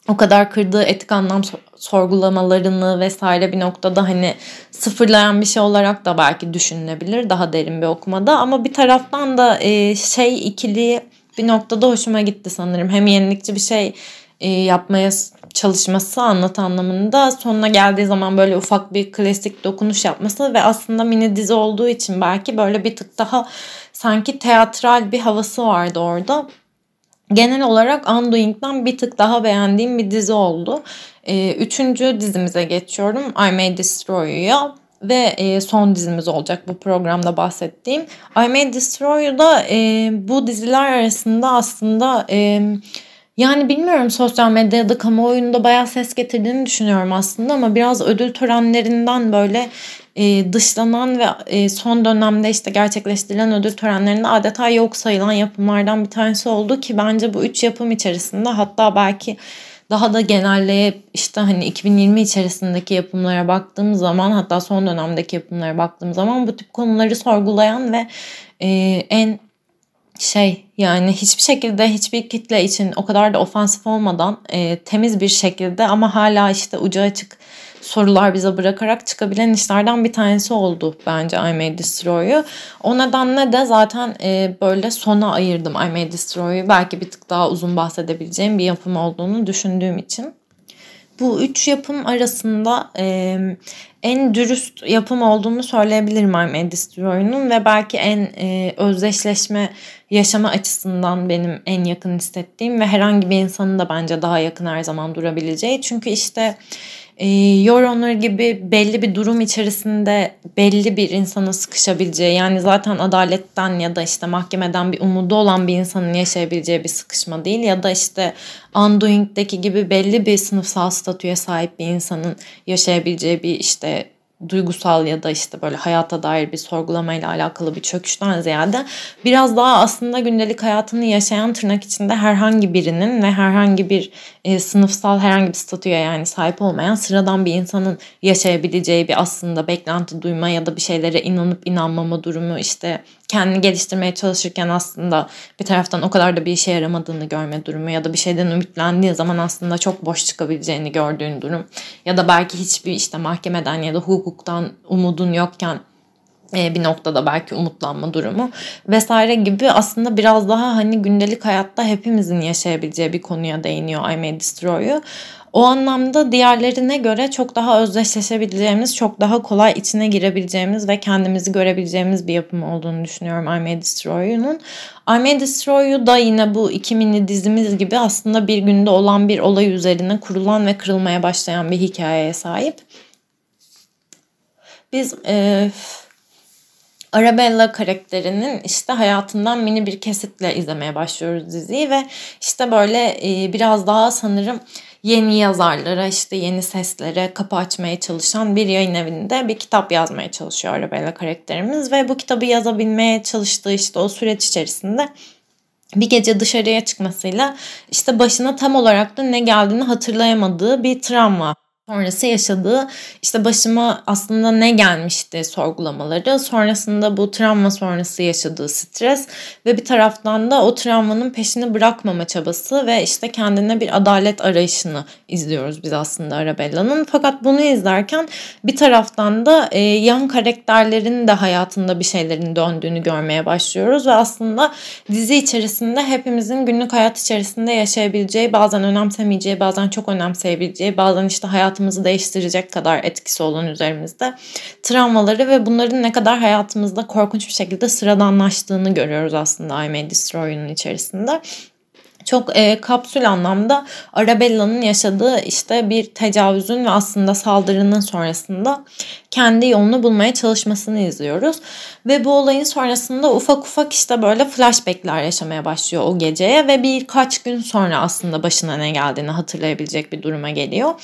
o kadar kırdığı etik anlam sorgulamalarını vesaire bir noktada hani sıfırlayan bir şey olarak da belki düşünülebilir daha derin bir okumada ama bir taraftan da e, şey ikili bir noktada hoşuma gitti sanırım hem yenilikçi bir şey yapmaya çalışması anlat anlamında sonuna geldiği zaman böyle ufak bir klasik dokunuş yapması ve aslında mini dizi olduğu için belki böyle bir tık daha sanki teatral bir havası vardı orada. Genel olarak Undoing'den bir tık daha beğendiğim bir dizi oldu. Ee, üçüncü dizimize geçiyorum. I May Destroy You'ya ve e, son dizimiz olacak bu programda bahsettiğim. I May Destroy You'da e, bu diziler arasında aslında... E, yani bilmiyorum sosyal medyada kamuoyunda bayağı ses getirdiğini düşünüyorum aslında ama biraz ödül törenlerinden böyle e, dışlanan ve e, son dönemde işte gerçekleştirilen ödül törenlerinde adeta yok sayılan yapımlardan bir tanesi oldu ki bence bu üç yapım içerisinde hatta belki daha da genelleyip işte hani 2020 içerisindeki yapımlara baktığım zaman hatta son dönemdeki yapımlara baktığım zaman bu tip konuları sorgulayan ve e, en şey yani hiçbir şekilde hiçbir kitle için o kadar da ofansif olmadan e, temiz bir şekilde ama hala işte ucu açık sorular bize bırakarak çıkabilen işlerden bir tanesi oldu bence I May Destroy'u. O nedenle de zaten e, böyle sona ayırdım I May Destroy'u. Belki bir tık daha uzun bahsedebileceğim bir yapım olduğunu düşündüğüm için. Bu üç yapım arasında e, en dürüst yapım olduğunu söyleyebilirim I May Destroy'un ve belki en e, özdeşleşme yaşama açısından benim en yakın hissettiğim ve herhangi bir insanın da bence daha yakın her zaman durabileceği. Çünkü işte e, Your Honor gibi belli bir durum içerisinde belli bir insana sıkışabileceği yani zaten adaletten ya da işte mahkemeden bir umudu olan bir insanın yaşayabileceği bir sıkışma değil ya da işte Undoing'deki gibi belli bir sınıfsal statüye sahip bir insanın yaşayabileceği bir işte duygusal ya da işte böyle hayata dair bir sorgulamayla alakalı bir çöküşten ziyade biraz daha aslında gündelik hayatını yaşayan tırnak içinde herhangi birinin ve herhangi bir e, sınıfsal herhangi bir statüye yani sahip olmayan sıradan bir insanın yaşayabileceği bir aslında beklenti duyma ya da bir şeylere inanıp inanmama durumu işte kendini geliştirmeye çalışırken aslında bir taraftan o kadar da bir işe yaramadığını görme durumu ya da bir şeyden ümitlendiği zaman aslında çok boş çıkabileceğini gördüğün durum ya da belki hiçbir işte mahkemeden ya da hukuktan umudun yokken e, bir noktada belki umutlanma durumu vesaire gibi aslında biraz daha hani gündelik hayatta hepimizin yaşayabileceği bir konuya değiniyor I May Destroy'u. O anlamda diğerlerine göre çok daha özdeşleşebileceğimiz, çok daha kolay içine girebileceğimiz ve kendimizi görebileceğimiz bir yapım olduğunu düşünüyorum I May Destroy'unun. I May Destroy'u da yine bu iki mini dizimiz gibi aslında bir günde olan bir olay üzerine kurulan ve kırılmaya başlayan bir hikayeye sahip. Biz e, Arabella karakterinin işte hayatından mini bir kesitle izlemeye başlıyoruz diziyi ve işte böyle e, biraz daha sanırım yeni yazarlara işte yeni seslere kapı açmaya çalışan bir yayın evinde bir kitap yazmaya çalışıyor Arabella karakterimiz ve bu kitabı yazabilmeye çalıştığı işte o süreç içerisinde bir gece dışarıya çıkmasıyla işte başına tam olarak da ne geldiğini hatırlayamadığı bir travma sonrası yaşadığı işte başıma aslında ne gelmişti sorgulamaları, sonrasında bu travma sonrası yaşadığı stres ve bir taraftan da o travmanın peşini bırakmama çabası ve işte kendine bir adalet arayışını izliyoruz biz aslında Arabella'nın. Fakat bunu izlerken bir taraftan da e, yan karakterlerin de hayatında bir şeylerin döndüğünü görmeye başlıyoruz ve aslında dizi içerisinde hepimizin günlük hayat içerisinde yaşayabileceği, bazen önemsemeyeceği, bazen çok önemseyebileceği, bazen işte hayat hayatımızı değiştirecek kadar etkisi olan üzerimizde travmaları ve bunların ne kadar hayatımızda korkunç bir şekilde sıradanlaştığını görüyoruz aslında I May Destroy'un içerisinde çok e, kapsül anlamda Arabella'nın yaşadığı işte bir tecavüzün ve aslında saldırının sonrasında kendi yolunu bulmaya çalışmasını izliyoruz. Ve bu olayın sonrasında ufak ufak işte böyle flashbackler yaşamaya başlıyor o geceye ve birkaç gün sonra aslında başına ne geldiğini hatırlayabilecek bir duruma geliyor.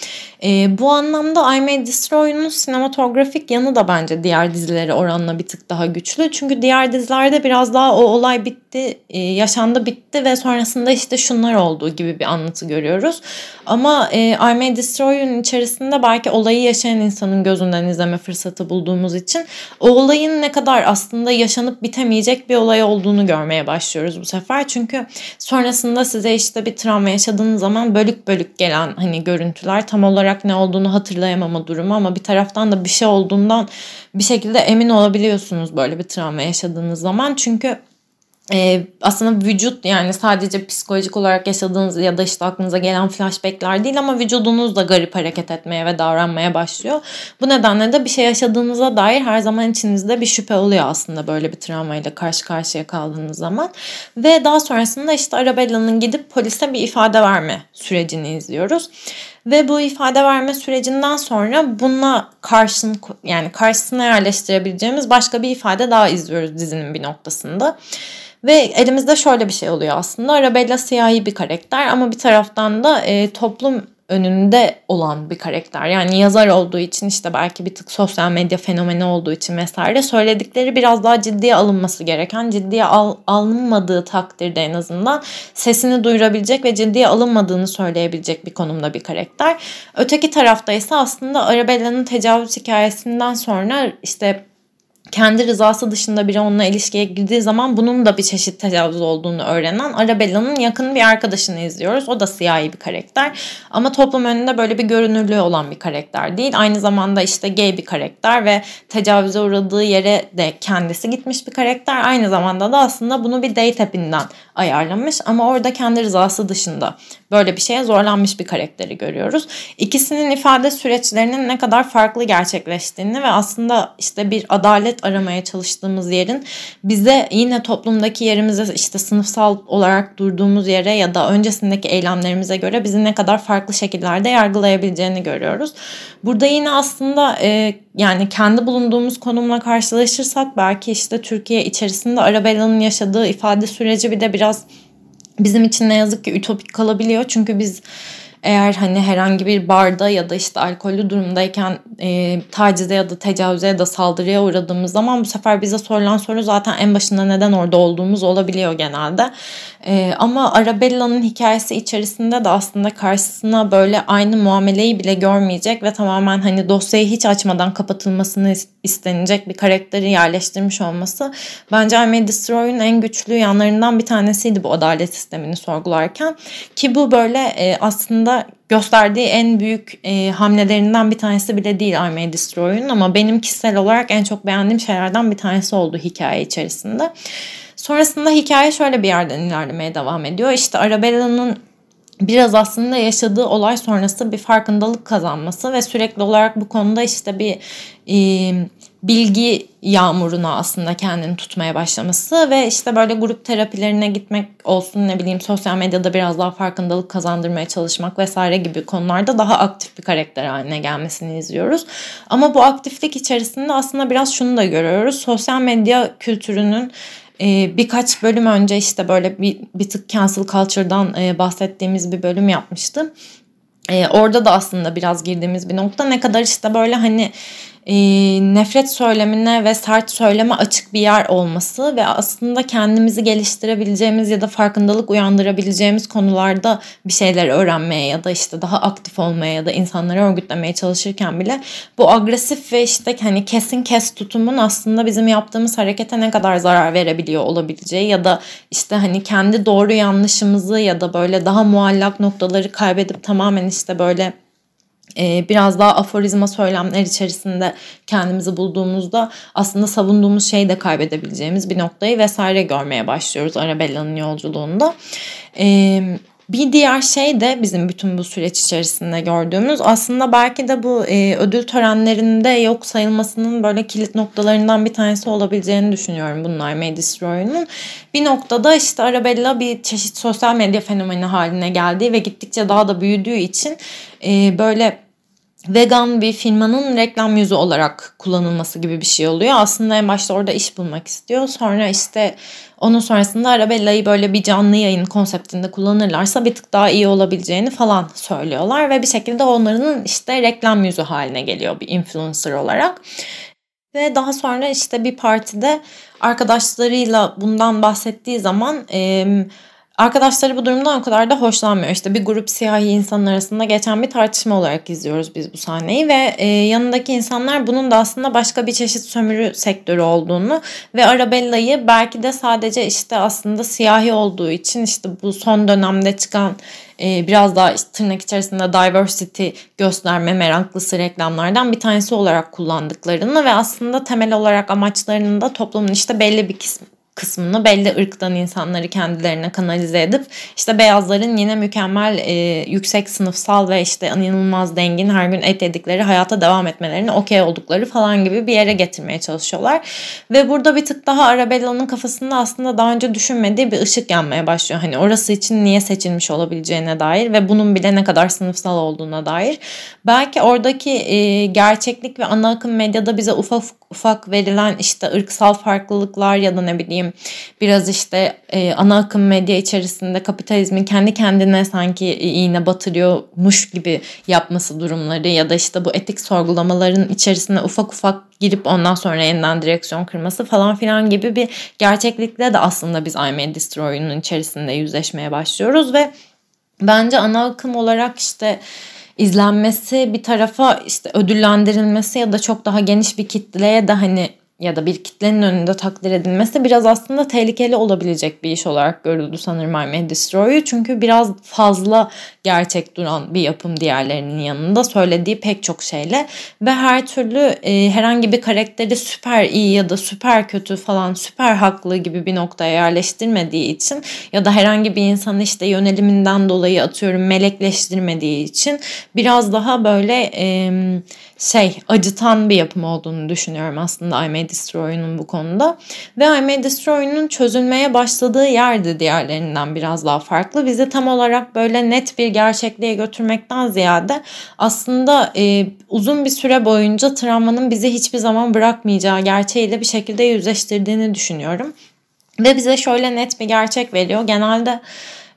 E, bu anlamda I May Destroy'un sinematografik yanı da bence diğer dizilere oranla bir tık daha güçlü. Çünkü diğer dizilerde biraz daha o olay bitti, e, yaşandı bitti ve sonrasında işte şunlar olduğu gibi bir anlatı görüyoruz. Ama e, I May Destroy'un içerisinde belki olayı yaşayan insanın gözünden izleme fırsatı bulduğumuz için o olayın ne kadar aslında yaşanıp bitemeyecek bir olay olduğunu görmeye başlıyoruz bu sefer. Çünkü sonrasında size işte bir travma yaşadığınız zaman bölük bölük gelen hani görüntüler tam olarak ne olduğunu hatırlayamama durumu ama bir taraftan da bir şey olduğundan bir şekilde emin olabiliyorsunuz böyle bir travma yaşadığınız zaman. Çünkü e, aslında vücut yani sadece psikolojik olarak yaşadığınız ya da işte aklınıza gelen flashbackler değil ama vücudunuz da garip hareket etmeye ve davranmaya başlıyor. Bu nedenle de bir şey yaşadığınıza dair her zaman içinizde bir şüphe oluyor aslında böyle bir travmayla karşı karşıya kaldığınız zaman. Ve daha sonrasında işte Arabella'nın gidip polise bir ifade verme sürecini izliyoruz. Ve bu ifade verme sürecinden sonra bununla karşın yani karşısına yerleştirebileceğimiz başka bir ifade daha izliyoruz dizinin bir noktasında. Ve elimizde şöyle bir şey oluyor aslında. Arabella siyahi bir karakter ama bir taraftan da e, toplum önünde olan bir karakter. Yani yazar olduğu için işte belki bir tık sosyal medya fenomeni olduğu için vesaire söyledikleri biraz daha ciddiye alınması gereken, ciddiye al, alınmadığı takdirde en azından sesini duyurabilecek ve ciddiye alınmadığını söyleyebilecek bir konumda bir karakter. Öteki tarafta ise aslında Arabella'nın tecavüz hikayesinden sonra işte kendi rızası dışında biri onunla ilişkiye girdiği zaman bunun da bir çeşit tecavüz olduğunu öğrenen Arabella'nın yakın bir arkadaşını izliyoruz. O da siyahi bir karakter ama toplum önünde böyle bir görünürlüğü olan bir karakter değil. Aynı zamanda işte gay bir karakter ve tecavüze uğradığı yere de kendisi gitmiş bir karakter. Aynı zamanda da aslında bunu bir date app'inden ayarlamış ama orada kendi rızası dışında böyle bir şeye zorlanmış bir karakteri görüyoruz. İkisinin ifade süreçlerinin ne kadar farklı gerçekleştiğini ve aslında işte bir adalet aramaya çalıştığımız yerin bize yine toplumdaki yerimize işte sınıfsal olarak durduğumuz yere ya da öncesindeki eylemlerimize göre bizi ne kadar farklı şekillerde yargılayabileceğini görüyoruz. Burada yine aslında e, yani kendi bulunduğumuz konumla karşılaşırsak belki işte Türkiye içerisinde Arabella'nın yaşadığı ifade süreci bir de biraz bizim için ne yazık ki ütopik kalabiliyor. Çünkü biz eğer hani herhangi bir barda ya da işte alkollü durumdayken e, tacize ya da tecavüze ya da saldırıya uğradığımız zaman bu sefer bize sorulan soru zaten en başında neden orada olduğumuz olabiliyor genelde. E, ama Arabella'nın hikayesi içerisinde de aslında karşısına böyle aynı muameleyi bile görmeyecek ve tamamen hani dosyayı hiç açmadan kapatılmasını istenecek bir karakteri yerleştirmiş olması bence I May Destroy'un en güçlü yanlarından bir tanesiydi bu adalet sistemini sorgularken ki bu böyle e, aslında gösterdiği en büyük e, hamlelerinden bir tanesi bile değil I May Destroy'un ama benim kişisel olarak en çok beğendiğim şeylerden bir tanesi oldu hikaye içerisinde. Sonrasında hikaye şöyle bir yerden ilerlemeye devam ediyor. İşte Arabella'nın biraz aslında yaşadığı olay sonrası bir farkındalık kazanması ve sürekli olarak bu konuda işte bir e, bilgi yağmuruna aslında kendini tutmaya başlaması ve işte böyle grup terapilerine gitmek olsun ne bileyim sosyal medyada biraz daha farkındalık kazandırmaya çalışmak vesaire gibi konularda daha aktif bir karakter haline gelmesini izliyoruz. Ama bu aktiflik içerisinde aslında biraz şunu da görüyoruz. Sosyal medya kültürünün e, birkaç bölüm önce işte böyle bir, bir tık cancel culture'dan e, bahsettiğimiz bir bölüm yapmıştım. E, orada da aslında biraz girdiğimiz bir nokta ne kadar işte böyle hani e, nefret söylemine ve sert söyleme açık bir yer olması ve aslında kendimizi geliştirebileceğimiz ya da farkındalık uyandırabileceğimiz konularda bir şeyler öğrenmeye ya da işte daha aktif olmaya ya da insanları örgütlemeye çalışırken bile bu agresif ve işte hani kesin kes tutumun aslında bizim yaptığımız harekete ne kadar zarar verebiliyor olabileceği ya da işte hani kendi doğru yanlışımızı ya da böyle daha muallak noktaları kaybedip tamamen işte böyle biraz daha aforizma söylemler içerisinde kendimizi bulduğumuzda aslında savunduğumuz şeyi de kaybedebileceğimiz bir noktayı vesaire görmeye başlıyoruz Arabella'nın yolculuğunda. Evet bir diğer şey de bizim bütün bu süreç içerisinde gördüğümüz aslında belki de bu e, ödül törenlerinde yok sayılmasının böyle kilit noktalarından bir tanesi olabileceğini düşünüyorum bunlar May Destroy'un. Bir noktada işte Arabella bir çeşit sosyal medya fenomeni haline geldiği ve gittikçe daha da büyüdüğü için e, böyle vegan bir firmanın reklam yüzü olarak kullanılması gibi bir şey oluyor. Aslında en başta orada iş bulmak istiyor. Sonra işte onun sonrasında Arabella'yı böyle bir canlı yayın konseptinde kullanırlarsa bir tık daha iyi olabileceğini falan söylüyorlar. Ve bir şekilde onların işte reklam yüzü haline geliyor bir influencer olarak. Ve daha sonra işte bir partide arkadaşlarıyla bundan bahsettiği zaman... E, Arkadaşları bu durumdan o kadar da hoşlanmıyor. İşte bir grup siyahi insanın arasında geçen bir tartışma olarak izliyoruz biz bu sahneyi ve e, yanındaki insanlar bunun da aslında başka bir çeşit sömürü sektörü olduğunu ve Arabella'yı belki de sadece işte aslında siyahi olduğu için işte bu son dönemde çıkan e, biraz daha işte tırnak içerisinde diversity gösterme meraklısı reklamlardan bir tanesi olarak kullandıklarını ve aslında temel olarak amaçlarının da toplumun işte belli bir kısmı kısmını belli ırktan insanları kendilerine kanalize edip işte beyazların yine mükemmel e, yüksek sınıfsal ve işte inanılmaz dengin her gün et yedikleri hayata devam etmelerine okey oldukları falan gibi bir yere getirmeye çalışıyorlar. Ve burada bir tık daha Arabella'nın kafasında aslında daha önce düşünmediği bir ışık yanmaya başlıyor. Hani orası için niye seçilmiş olabileceğine dair ve bunun bile ne kadar sınıfsal olduğuna dair. Belki oradaki e, gerçeklik ve ana akım medyada bize ufak ufak verilen işte ırksal farklılıklar ya da ne bileyim biraz işte e, ana akım medya içerisinde kapitalizmin kendi kendine sanki iğne batırıyormuş gibi yapması durumları ya da işte bu etik sorgulamaların içerisine ufak ufak girip ondan sonra yeniden direksiyon kırması falan filan gibi bir gerçeklikle de aslında biz I May Destroy'un içerisinde yüzleşmeye başlıyoruz ve bence ana akım olarak işte izlenmesi bir tarafa işte ödüllendirilmesi ya da çok daha geniş bir kitleye de hani ya da bir kitlenin önünde takdir edilmesi biraz aslında tehlikeli olabilecek bir iş olarak görüldü sanırım I May Destroy'u. Çünkü biraz fazla gerçek duran bir yapım diğerlerinin yanında söylediği pek çok şeyle ve her türlü e, herhangi bir karakteri süper iyi ya da süper kötü falan süper haklı gibi bir noktaya yerleştirmediği için ya da herhangi bir insanı işte yöneliminden dolayı atıyorum melekleştirmediği için biraz daha böyle e, şey acıtan bir yapım olduğunu düşünüyorum aslında I May Destroy'un bu konuda. Ve I May Destroy'un çözülmeye başladığı yerde diğerlerinden biraz daha farklı. Bizi tam olarak böyle net bir gerçekliğe götürmekten ziyade aslında e, uzun bir süre boyunca travmanın bizi hiçbir zaman bırakmayacağı gerçeğiyle bir şekilde yüzleştirdiğini düşünüyorum. Ve bize şöyle net bir gerçek veriyor. Genelde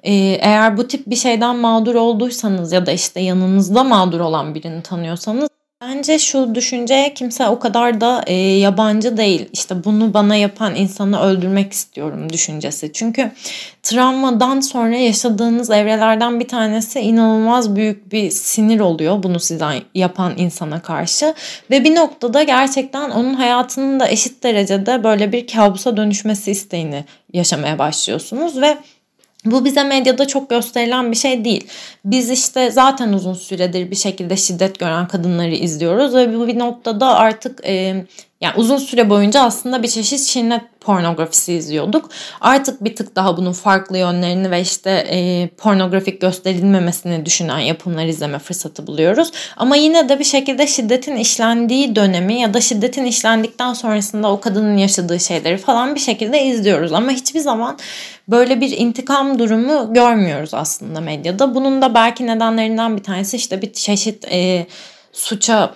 e, eğer bu tip bir şeyden mağdur olduysanız ya da işte yanınızda mağdur olan birini tanıyorsanız Bence şu düşünceye kimse o kadar da e, yabancı değil. İşte bunu bana yapan insanı öldürmek istiyorum düşüncesi. Çünkü travmadan sonra yaşadığınız evrelerden bir tanesi inanılmaz büyük bir sinir oluyor bunu size yapan insana karşı. Ve bir noktada gerçekten onun hayatının da eşit derecede böyle bir kabusa dönüşmesi isteğini yaşamaya başlıyorsunuz ve bu bize medyada çok gösterilen bir şey değil. Biz işte zaten uzun süredir bir şekilde şiddet gören kadınları izliyoruz ve bu bir noktada artık e, yani uzun süre boyunca aslında bir çeşit şiddet pornografisi izliyorduk. Artık bir tık daha bunun farklı yönlerini ve işte e, pornografik gösterilmemesini düşünen yapımlar izleme fırsatı buluyoruz. Ama yine de bir şekilde şiddetin işlendiği dönemi ya da şiddetin işlendikten sonrasında o kadının yaşadığı şeyleri falan bir şekilde izliyoruz. Ama hiçbir zaman böyle bir intikam durumu görmüyoruz aslında medyada. Bunun da belki nedenlerinden bir tanesi işte bir çeşit e, suça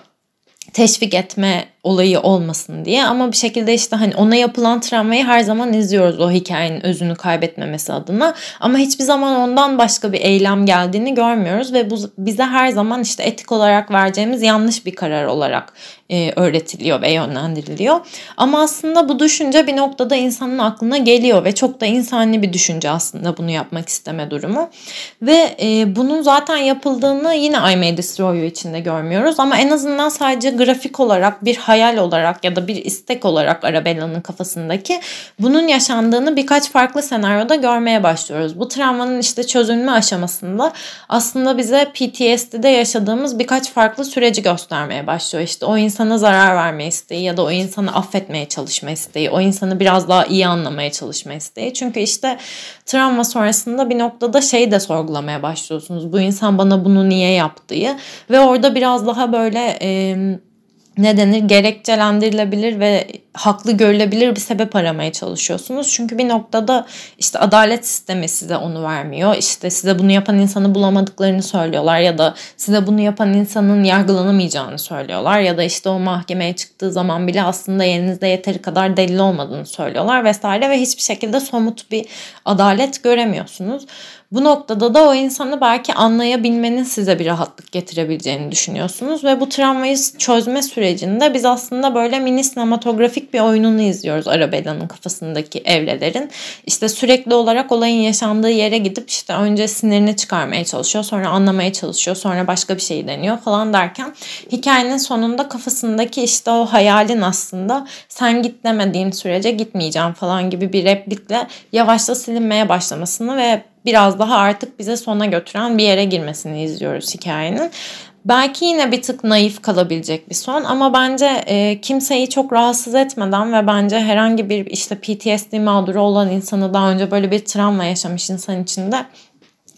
teşvik etme olayı olmasın diye ama bir şekilde işte hani ona yapılan travmayı her zaman izliyoruz o hikayenin özünü kaybetmemesi adına ama hiçbir zaman ondan başka bir eylem geldiğini görmüyoruz ve bu bize her zaman işte etik olarak vereceğimiz yanlış bir karar olarak e, öğretiliyor ve yönlendiriliyor. Ama aslında bu düşünce bir noktada insanın aklına geliyor ve çok da insani bir düşünce aslında bunu yapmak isteme durumu. Ve e, bunun zaten yapıldığını yine I May Destroy You içinde görmüyoruz ama en azından sadece grafik olarak bir hayal olarak ya da bir istek olarak Arabella'nın kafasındaki bunun yaşandığını birkaç farklı senaryoda görmeye başlıyoruz. Bu travmanın işte çözülme aşamasında aslında bize PTSD'de yaşadığımız birkaç farklı süreci göstermeye başlıyor. İşte o insana zarar verme isteği ya da o insanı affetmeye çalışma isteği, o insanı biraz daha iyi anlamaya çalışma isteği. Çünkü işte travma sonrasında bir noktada şey de sorgulamaya başlıyorsunuz. Bu insan bana bunu niye yaptığı ve orada biraz daha böyle... E, ne denir gerekçelendirilebilir ve haklı görülebilir bir sebep aramaya çalışıyorsunuz. Çünkü bir noktada işte adalet sistemi size onu vermiyor. İşte size bunu yapan insanı bulamadıklarını söylüyorlar ya da size bunu yapan insanın yargılanamayacağını söylüyorlar ya da işte o mahkemeye çıktığı zaman bile aslında elinizde yeteri kadar delil olmadığını söylüyorlar vesaire ve hiçbir şekilde somut bir adalet göremiyorsunuz. Bu noktada da o insanı belki anlayabilmenin size bir rahatlık getirebileceğini düşünüyorsunuz ve bu travmayı çözme sürecinde biz aslında böyle mini sinematografik bir oyununu izliyoruz Arabella'nın kafasındaki evrelerin. İşte sürekli olarak olayın yaşandığı yere gidip işte önce sinirini çıkarmaya çalışıyor, sonra anlamaya çalışıyor, sonra başka bir şey deniyor falan derken hikayenin sonunda kafasındaki işte o hayalin aslında sen git demediğin sürece gitmeyeceğim falan gibi bir replikle yavaşça silinmeye başlamasını ve biraz daha artık bize sona götüren bir yere girmesini izliyoruz hikayenin. Belki yine bir tık naif kalabilecek bir son ama bence e, kimseyi çok rahatsız etmeden ve bence herhangi bir işte PTSD mağduru olan insanı daha önce böyle bir travma yaşamış insan içinde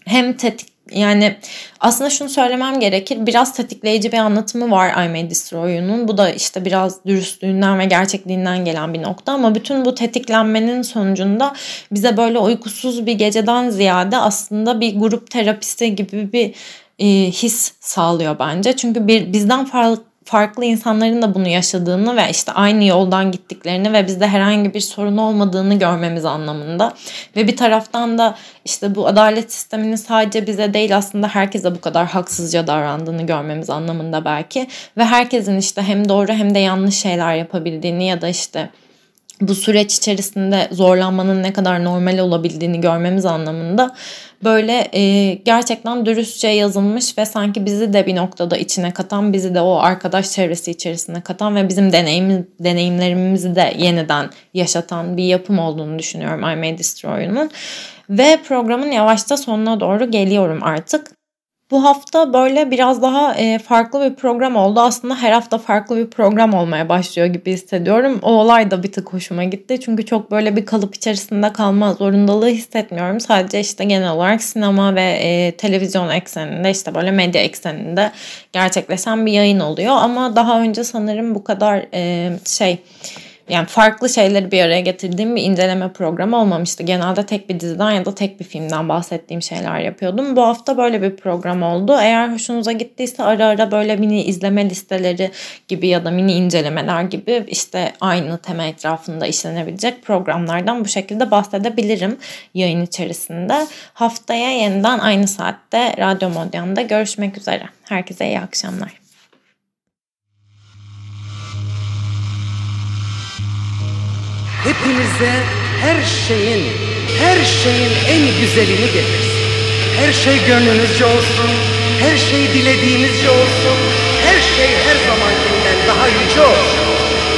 hem tetik yani aslında şunu söylemem gerekir. Biraz tetikleyici bir anlatımı var I May Destroy You'nun. Bu da işte biraz dürüstlüğünden ve gerçekliğinden gelen bir nokta. Ama bütün bu tetiklenmenin sonucunda bize böyle uykusuz bir geceden ziyade aslında bir grup terapisi gibi bir e, his sağlıyor bence. Çünkü bir bizden farklı farklı insanların da bunu yaşadığını ve işte aynı yoldan gittiklerini ve bizde herhangi bir sorun olmadığını görmemiz anlamında. Ve bir taraftan da işte bu adalet sisteminin sadece bize değil aslında herkese bu kadar haksızca davrandığını görmemiz anlamında belki. Ve herkesin işte hem doğru hem de yanlış şeyler yapabildiğini ya da işte bu süreç içerisinde zorlanmanın ne kadar normal olabildiğini görmemiz anlamında böyle e, gerçekten dürüstçe yazılmış ve sanki bizi de bir noktada içine katan, bizi de o arkadaş çevresi içerisine katan ve bizim deneyim, deneyimlerimizi de yeniden yaşatan bir yapım olduğunu düşünüyorum I May Destroy'un. Ve programın yavaşta sonuna doğru geliyorum artık. Bu hafta böyle biraz daha e, farklı bir program oldu. Aslında her hafta farklı bir program olmaya başlıyor gibi hissediyorum. O olay da bir tık hoşuma gitti. Çünkü çok böyle bir kalıp içerisinde kalma zorundalığı hissetmiyorum. Sadece işte genel olarak sinema ve e, televizyon ekseninde işte böyle medya ekseninde gerçekleşen bir yayın oluyor. Ama daha önce sanırım bu kadar e, şey yani farklı şeyleri bir araya getirdiğim bir inceleme programı olmamıştı. Genelde tek bir diziden ya da tek bir filmden bahsettiğim şeyler yapıyordum. Bu hafta böyle bir program oldu. Eğer hoşunuza gittiyse ara ara böyle mini izleme listeleri gibi ya da mini incelemeler gibi işte aynı tema etrafında işlenebilecek programlardan bu şekilde bahsedebilirim yayın içerisinde. Haftaya yeniden aynı saatte Radyo Modyan'da görüşmek üzere. Herkese iyi akşamlar. Hepinize her şeyin, her şeyin en güzelini getirsin. Her şey gönlünüzce olsun, her şey dilediğinizce olsun, her şey her zamankinden daha yüce olsun.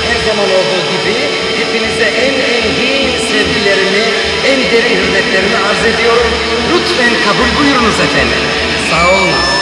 Her zaman olduğu gibi hepinize en engin sevgilerimi, en derin hürmetlerimi arz ediyorum. Lütfen kabul buyurunuz efendim. Sağ olun.